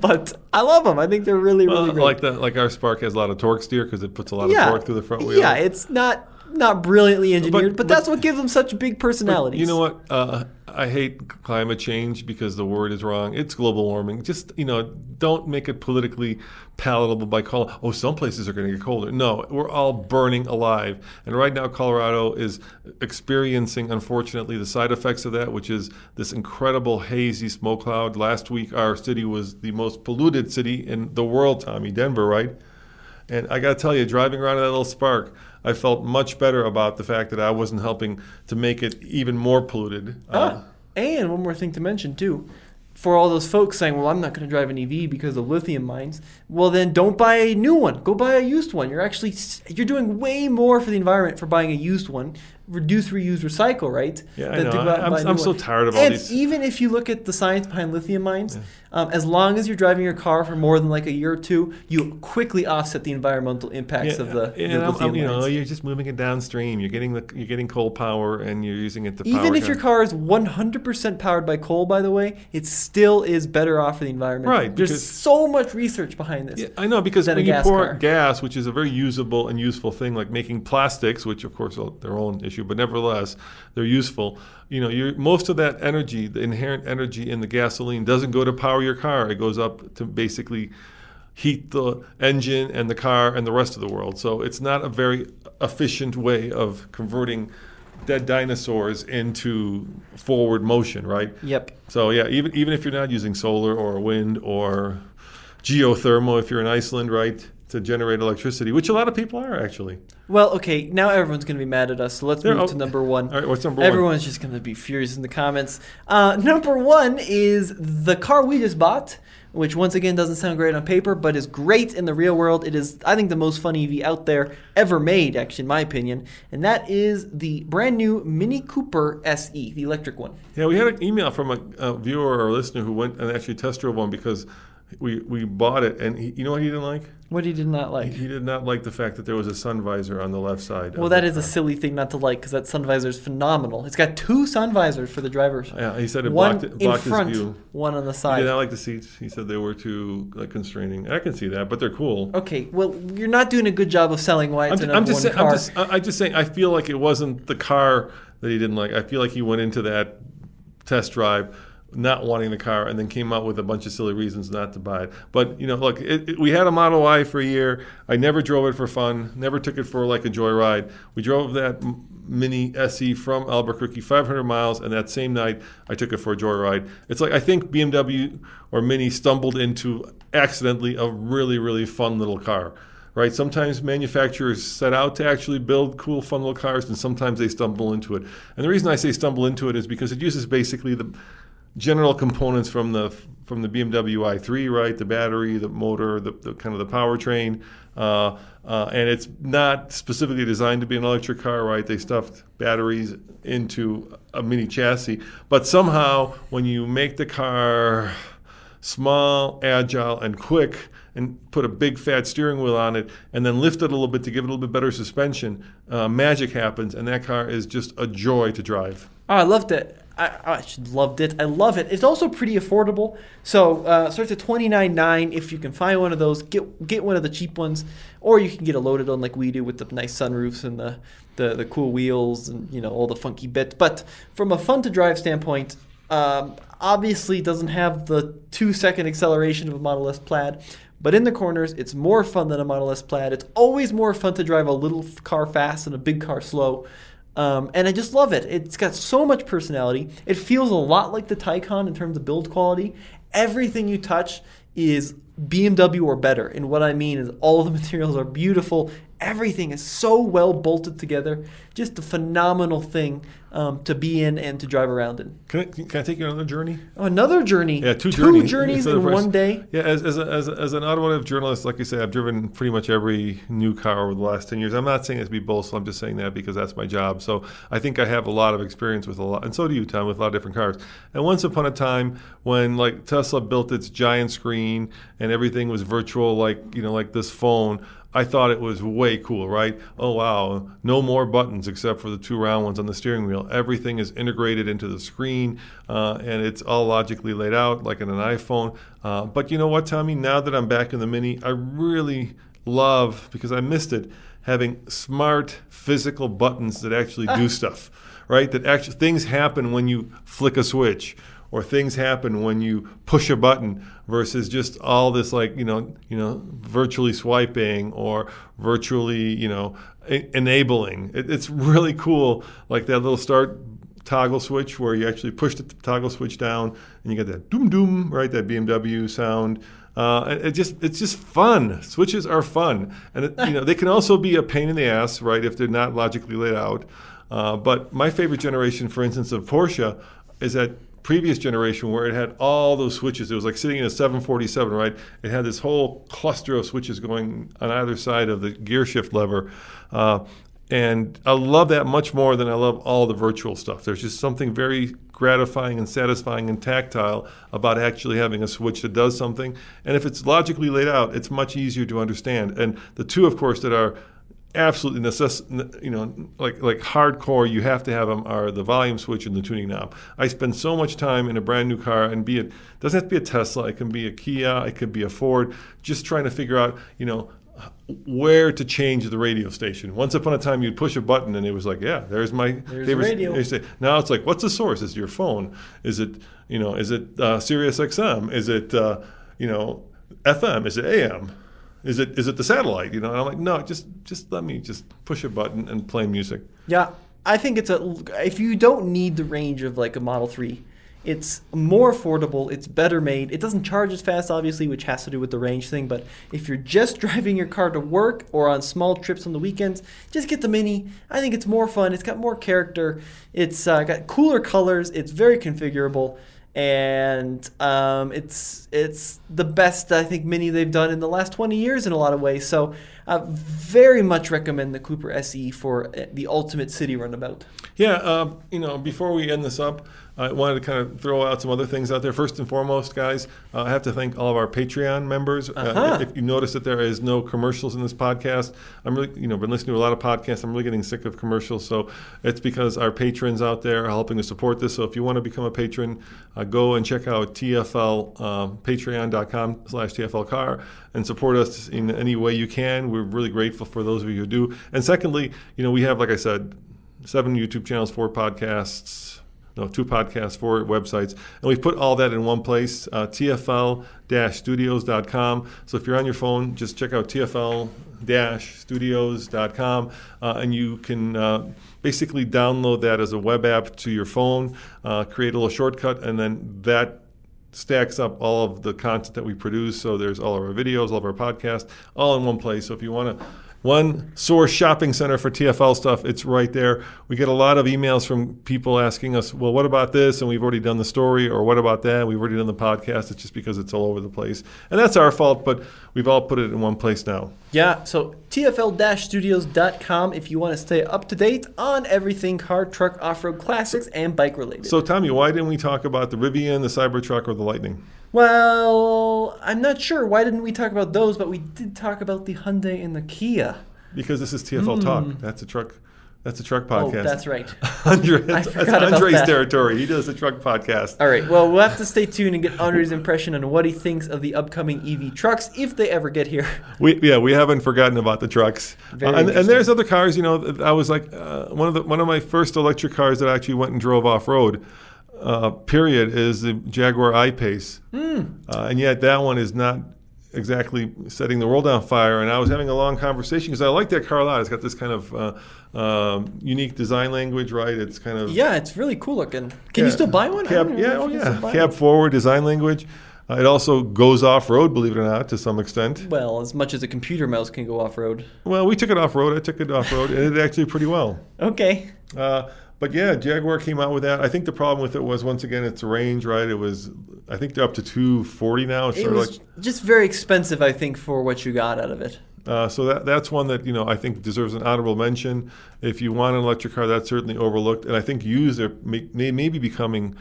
but I love them. I think they're really, really Well, great. like the like our Spark has a lot of torque steer because it puts a lot of torque through the front wheel. Yeah, it's not not brilliantly engineered, but, but- that's what gives them such big personalities. You know what? Uh, I hate climate change because the word is wrong. It's global warming. Just you know, don't make it politically palatable by calling. Oh, some places are going to get colder. No, we're all burning alive, and right now Colorado is experiencing, unfortunately, the side effects of that, which is this incredible hazy smoke cloud. Last week, our city was the most polluted city in the world. Tommy, Denver, right? And I got to tell you, driving around in that little spark, I felt much better about the fact that I wasn't helping to make it even more polluted. Uh, Ah, and one more thing to mention too. For all those folks saying, "Well, I'm not going to drive an EV because of lithium mines," well, then don't buy a new one. Go buy a used one. You're actually you're doing way more for the environment for buying a used one. Reduce, reuse, recycle, right? Yeah, I know. to go out and I'm- buy a new I'm so tired of all and these- even if you look at the science behind lithium mines, um, as long as you're driving your car for more than like a year or two, you quickly offset the environmental impacts of the, yeah, the and lithium I'm- you know, you're just moving it downstream. You're getting the you're getting coal power, and you're using it to power. Even if your car is 100% powered by coal, by the way, it still is better off for the environment. Right, There's so much research behind this. Yeah, I know because when you gas pour car. gas, which is a very usable and useful thing, like making plastics, which of course are their own issue, but nevertheless they're useful. You know, most of that energy, the inherent energy in the gasoline, doesn't go to power your car. It goes up to basically heat the engine and the car and the rest of the world. So it's not a very efficient way of converting dead dinosaurs into forward motion, right? Yep. So yeah, even even if you're not using solar or wind or geothermal, if you're in Iceland, right, to generate electricity, which a lot of people are actually. Well, okay, now everyone's going to be mad at us, so let's There- move to number one. All right, what's number one? Everyone's just going to be furious in the comments. Uh, number one is the car we just bought, which once again doesn't sound great on paper, but is great in the real world. It is, I think, the most fun EV out there ever made, actually, in my opinion. And that is the brand new Mini Cooper SE, the electric one. Yeah, we had an email from a, a viewer or a listener who went and actually test drove one because we, we bought it, and he, you know what he didn't like? What he did not like. He did not like the fact that there was a sun visor on the left side. Well, that is is a silly thing not to like because that sun visor is phenomenal. It's got two sun visors for the drivers. Yeah, he said it one blocked, it, in front, his view. one on the He side. did not like the seats. He said they were too like constraining. I can see that, but they're cool. Okay, well, you're not doing a good job of selling why it's I'm, a I'm just one saying, I'm car. just, I- I'm just saying. I feel like it wasn't the car that he didn't like. I feel like he went into that test drive not wanting the car and then came out with a bunch of silly reasons not to buy it. But you know, look, it, it- we had a Model Y for a year. I never drove it for fun. Never took it for like a joyride. We drove that Mini SE from Albuquerque 500 miles, and that same night I took it for a joyride. It's like I think BMW or Mini stumbled into accidentally a really really fun little car right? Sometimes manufacturers set out to actually build cool, fun little cars, and sometimes they stumble into it. And the reason I say stumble into it is because it uses basically the general components from the from the BMW i3, right? The battery, the motor, the, the kind of the powertrain, uh, uh, and it's not specifically designed to be an electric car, right? They stuffed batteries into a mini chassis, but somehow when you make the car small, agile, and quick, and put a big fat steering wheel on it, and then lift it a little bit to give it a little bit better suspension, uh, magic happens, and that car is just a joy to drive. Oh, I loved it. I, I loved it. I love it. It's also pretty affordable. So uh, starts at twenty nine nine. If you can find one of those, get get one of the cheap ones, or you can get a loaded one like we do with the nice sunroofs and the, the the cool wheels and you know all the funky bits. But from a fun to drive standpoint, um, obviously doesn't have the two second acceleration of a Model S Plaid. But in the corners, it's more fun than a Model S Plaid. It's always more fun to drive a little car fast and a big car slow. Um, and I just love it. It's got so much personality. It feels a lot like the Taycan in terms of build quality. Everything you touch is BMW or better. And what I mean is all the [laughs] materials are beautiful. Everything is so well bolted together. Just a phenomenal thing um, to be in and to drive around in. Can I, can I take you on another journey? Oh, another journey. Yeah, two, journeys, journeys in one day. Yeah, as, as, a, as, a, as an automotive journalist, like you say, I've driven pretty much every new car over the last 10 years. I'm not saying it to be boastful, I'm just saying that because that's my job. So I think I have a lot of experience with a lot, and so do you, Tom, with a lot of different cars. And once upon a time, when like Tesla built its giant screen and everything was virtual, like, you know, like this phone, I thought it was way cool, right? Oh wow, no more buttons except for the two round ones on the steering wheel. Everything is integrated into the screen, uh, and it's all logically laid out like in an iPhone. Uh, but you know what, Tommy? Now that I'm back in the Mini, I really love because I missed it having smart physical buttons that actually do [laughs] stuff, right? That actually things happen when you flick a switch or things happen when you push a button versus just all this like you know you know virtually swiping or virtually you know enabling. It, it's really cool like that little start toggle switch where you actually push the toggle switch down and you get that doom doom right that BMW sound. Uh, it, it just it's just fun. Switches are fun. And it, you know they can also be a pain in the ass right if they're not logically laid out. Uh, but my favorite generation for instance of Porsche is that previous generation where it had all those switches. It was like sitting in a 747, right? It had this whole cluster of switches going on either side of the gear shift lever. Uh, and I love that much more than I love all the virtual stuff. There's just something very gratifying and satisfying and tactile about actually having a switch that does something. And if it's logically laid out, it's much easier to understand. And the two, of course, that are absolutely necess- you know like like hardcore you have to have them are the volume switch and the tuning knob. I spend so much time in a brand new car and be it doesn't have to be a tesla it can be a kia it could be a ford just trying to figure out you know where to change the radio station. Once upon a time you'd push a button and it was like yeah there's my There's favorite radio. station. now it's like what's the source? Is it your phone? Is it you know is it uh, sirius xm is it uh, you know fm is it am is it is it the satellite? You know, and I'm like, no, just just let me just push a button and play music. Yeah, I think it's a. If you don't need the range of like a Model Three, it's more affordable. It's better made. It doesn't charge as fast, obviously, which has to do with the range thing. But if you're just [laughs] driving your car to work or on small trips on the weekends, just get the Mini. I think it's more fun. It's got more character. It's uh, got cooler colors. It's very configurable. And um, it's it's the best I think Mini they've done in the last 20 years in a lot of ways. So, I very much recommend the Cooper SE for uh, the ultimate city runabout. Yeah, uh, you know, before we end this up, I wanted to kind of throw out some other things out there. First and foremost, guys, uh, I have to thank all of our Patreon members. Uh, Uh-huh. if you notice that there is no commercials in this podcast, I'm really, you know, been listening to a lot of podcasts. I'm really getting sick of commercials. So it's because our patrons out there are helping to support this. So if you want to become a patron, uh, go and check out TFL, um, patreon.com slash TFL car and support us in any way you can. We're really grateful for those of you who do. And secondly, you know, we have, like I said, seven YouTube channels, four podcasts, no, two podcasts, four websites, and we've put all that in one place, uh, tfl-studios.com. So if you're on your phone, just check out tfl-studios.com, uh, and you can uh, basically download that as a web app to your phone, uh, create a little shortcut, and then that stacks up all of the content that we produce. So there's all of our videos, all of our podcasts, all in one place. So if you want to one source shopping center for TFL stuff. It's right there. We get a lot of emails from people asking us, well, what about this? And we've already done the story, or what about that? We've already done the podcast. It's just because it's all over the place. And that's our fault, but we've all put it in one place now. Yeah, so TFL-studios.com if you want to stay up to date on everything car, truck, off-road classics, and bike related. So, Tommy, why didn't we talk about the Rivian, the Cybertruck, or the Lightning? Well, I'm not sure. Why didn't we talk about those? But we did talk about the Hyundai and the Kia. Because this is TFL Talk. That's a truck. That's a truck podcast. Hmm. Oh, that's right. [laughs] Andre, that's, forgot that's about Andre's that. territory. He does a truck podcast. All right. Well, we'll have to stay tuned and get Andre's impression on what he thinks of the upcoming EV trucks if they ever get here. [laughs] We, yeah, we haven't forgotten about the trucks. Very Uh, and, and there's other cars. You know, I was like uh, one of the one of my first electric cars that I actually went and drove off road. Uh, period is the Jaguar I-Pace, Hmm. uh, and yet that one is not exactly setting the world on fire. And I was having a long conversation because I like that car a lot. It's got this kind of uh, um, unique design language, right? It's kind of Yeah, it's really cool looking. Can you still buy one? Cab, yeah, oh if you can still yeah, cab one. forward design language. Uh, it also goes off road, believe it or not, to some extent. Well, as much as a computer mouse can go off road. Well, we took it off road. I took it off road, and it actually pretty well. Okay. Uh, but yeah, Jaguar came out with that. I think the problem with it was once again it's range, right? It was, I think they're up to 240 now. It's It was just very expensive, I think, for what you got out of it. Uh, so that that's one that you know I think deserves an honorable mention. If you want an electric car, that's certainly overlooked, and I think used are may, may, may be becoming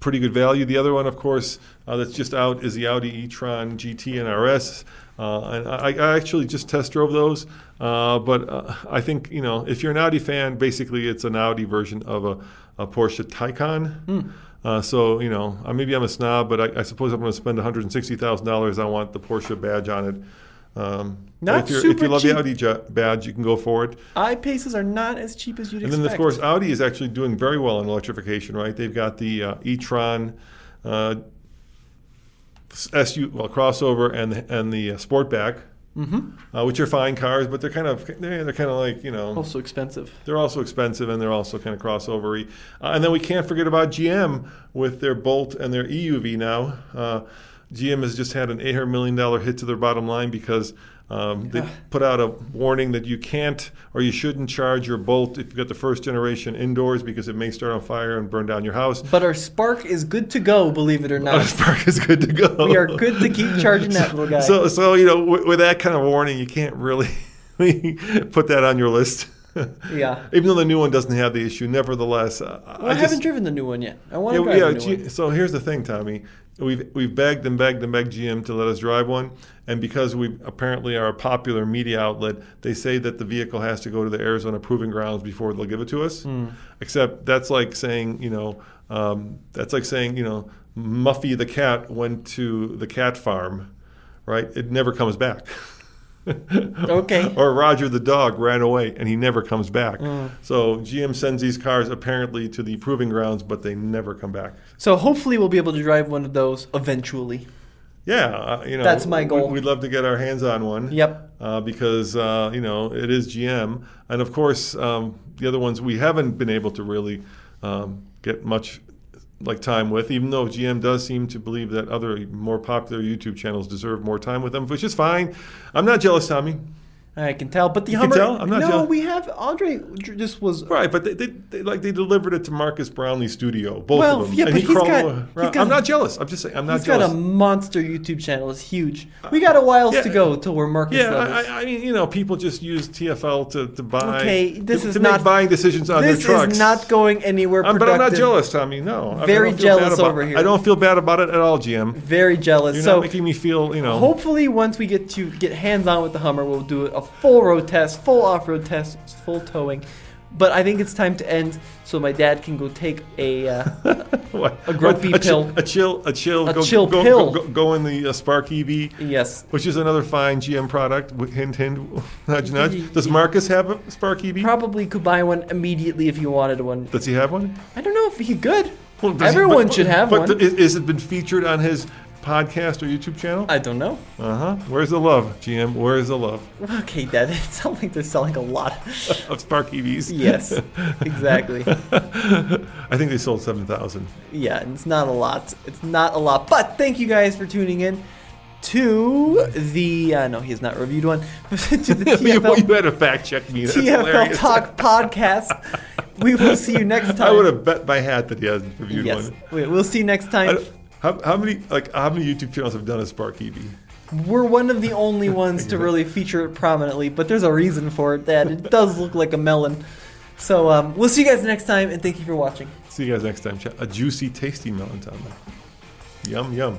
pretty good value. The other one, of course, uh, that's just out is the Audi e-tron GT and RS, uh, and I, I actually just test drove those. Uh, but uh, I think you know if you're an Audi fan, basically it's an Audi version of a, a Porsche Taycan. Uh, so you know, uh, maybe I'm a snob, but I, I suppose I'm going to spend 160 thousand dollars. I want the Porsche badge on it. Um, Not if, you're, if you love cheap. the Audi badge, you can go for it. I-Paces are not as cheap as you'd And expect. then, of course, Audi is actually doing very well in electrification, right? They've got the uh, e-tron uh, SU, well, crossover and the, and the uh, Sportback, uh, which are fine cars, but they're kind of they're, they're kind of like you know also expensive. they're also expensive and they're also kind of crossovery. Uh, and then we can't forget about GM with their Bolt and their EUV now. GM has just had an $800 million hit to their bottom line because um, they put out a warning that you can't or you shouldn't charge your Bolt if you've got the first generation indoors because it may start on fire and burn down your house. But our Spark is good to go, believe it or not. [laughs] Our Spark is good to go. we are good to keep charging that little [laughs] guy. So, so you know, with that kind of warning, you can't really [laughs] put that on your list. [laughs] Yeah. Even though the new one doesn't have the issue, nevertheless, Well, I, just- haven't driven the new one yet. I want Yeah, to drive yeah. the new G- one. so here's the thing, Tommy. We've we've begged and begged and begged GM to let us drive one, and because we apparently are a popular media outlet, they say that the vehicle has to go to the Arizona Proving Grounds before they'll give it to us. Hmm. Except that's like saying, you know, um, that's like saying, you know, Muffy the cat went to the cat farm, right? It never comes back. [laughs] Okay. [laughs] or Roger the dog ran away and he never comes back. Hmm. So GM sends these cars apparently to the proving grounds, but they never come back. So hopefully we'll be able to drive one of those eventually. Yeah, uh, you know, That's my goal. we- We'd love to get our hands on one. Yep. Uh, because uh, you know it is GM, and of course um, the other ones we haven't been able to really um, get much like time with. Even though GM does seem to believe that other more popular YouTube channels deserve more time with them, which is fine. I'm not jealous, Tommy. I can tell, but the You can Hummer. tell? I'm not no, jealous. we have Andre. Just was Right, but they, they, they like they delivered it to Marques Brownlee Studio, both Well, of them. yeah, and but he he's crawled, got, he's got- I'm not jealous. I'm just saying I'm not He's got a monster YouTube channel. It's huge. We got a while Yeah. to go till we're Marcus yeah. I, I- I mean, you know, people just use TFL to, to buy. Okay, this to, is to not- make buying decisions on this their trucks. is not going anywhere. Um, but I'm not jealous, Tommy. No, I- I Very don't feel bad jealous about- over here. I don't feel bad about it at all, GM. Very jealous. You're so not making me feel, you know. hopefully, once we get to get hands on with the Hummer, we'll do a full road test, full off road test, full towing. But I think it's time to end so my dad can go take a. Uh, [laughs] what, a grumpy what, pill. a chill, a chill, A go, chill go, pill. Go, go, in the uh, Spark EV, yes. which is another fine GM product. Hint, hint, [laughs] nudge, nudge. Does Marques have a Spark EV? Probably could buy one immediately if you wanted one. Does he have one? I don't know if he could. Well, does he- Everyone but- should have but one. th- is it been featured on his podcast or YouTube channel? I don't know. Uh huh. Where's the love, GM? Where's the love Okay, Dad. [laughs] It sounds like they're selling a lot. [laughs] of Spark EVs? yes, [laughs] exactly. I think they sold seven thousand. Yeah, it's not a lot. It's not a lot. But thank you guys for tuning in to the. Uh, no, he has not reviewed one. to the you, TFL, you had to fact check me. That's TFL hilarious. Talk podcast. We will see you next time. I would have bet my hat that he hasn't reviewed Yes, one. we- we'll see you next time. How, how many like how many YouTube channels have done a Spark EV? We're one of the only [laughs] ones to really feature it prominently, but there's a reason for it. That it does look like a melon. So um, we'll see you guys next time, and thank you for watching. See you guys next time. A juicy, tasty melon Tommy. Yum yum.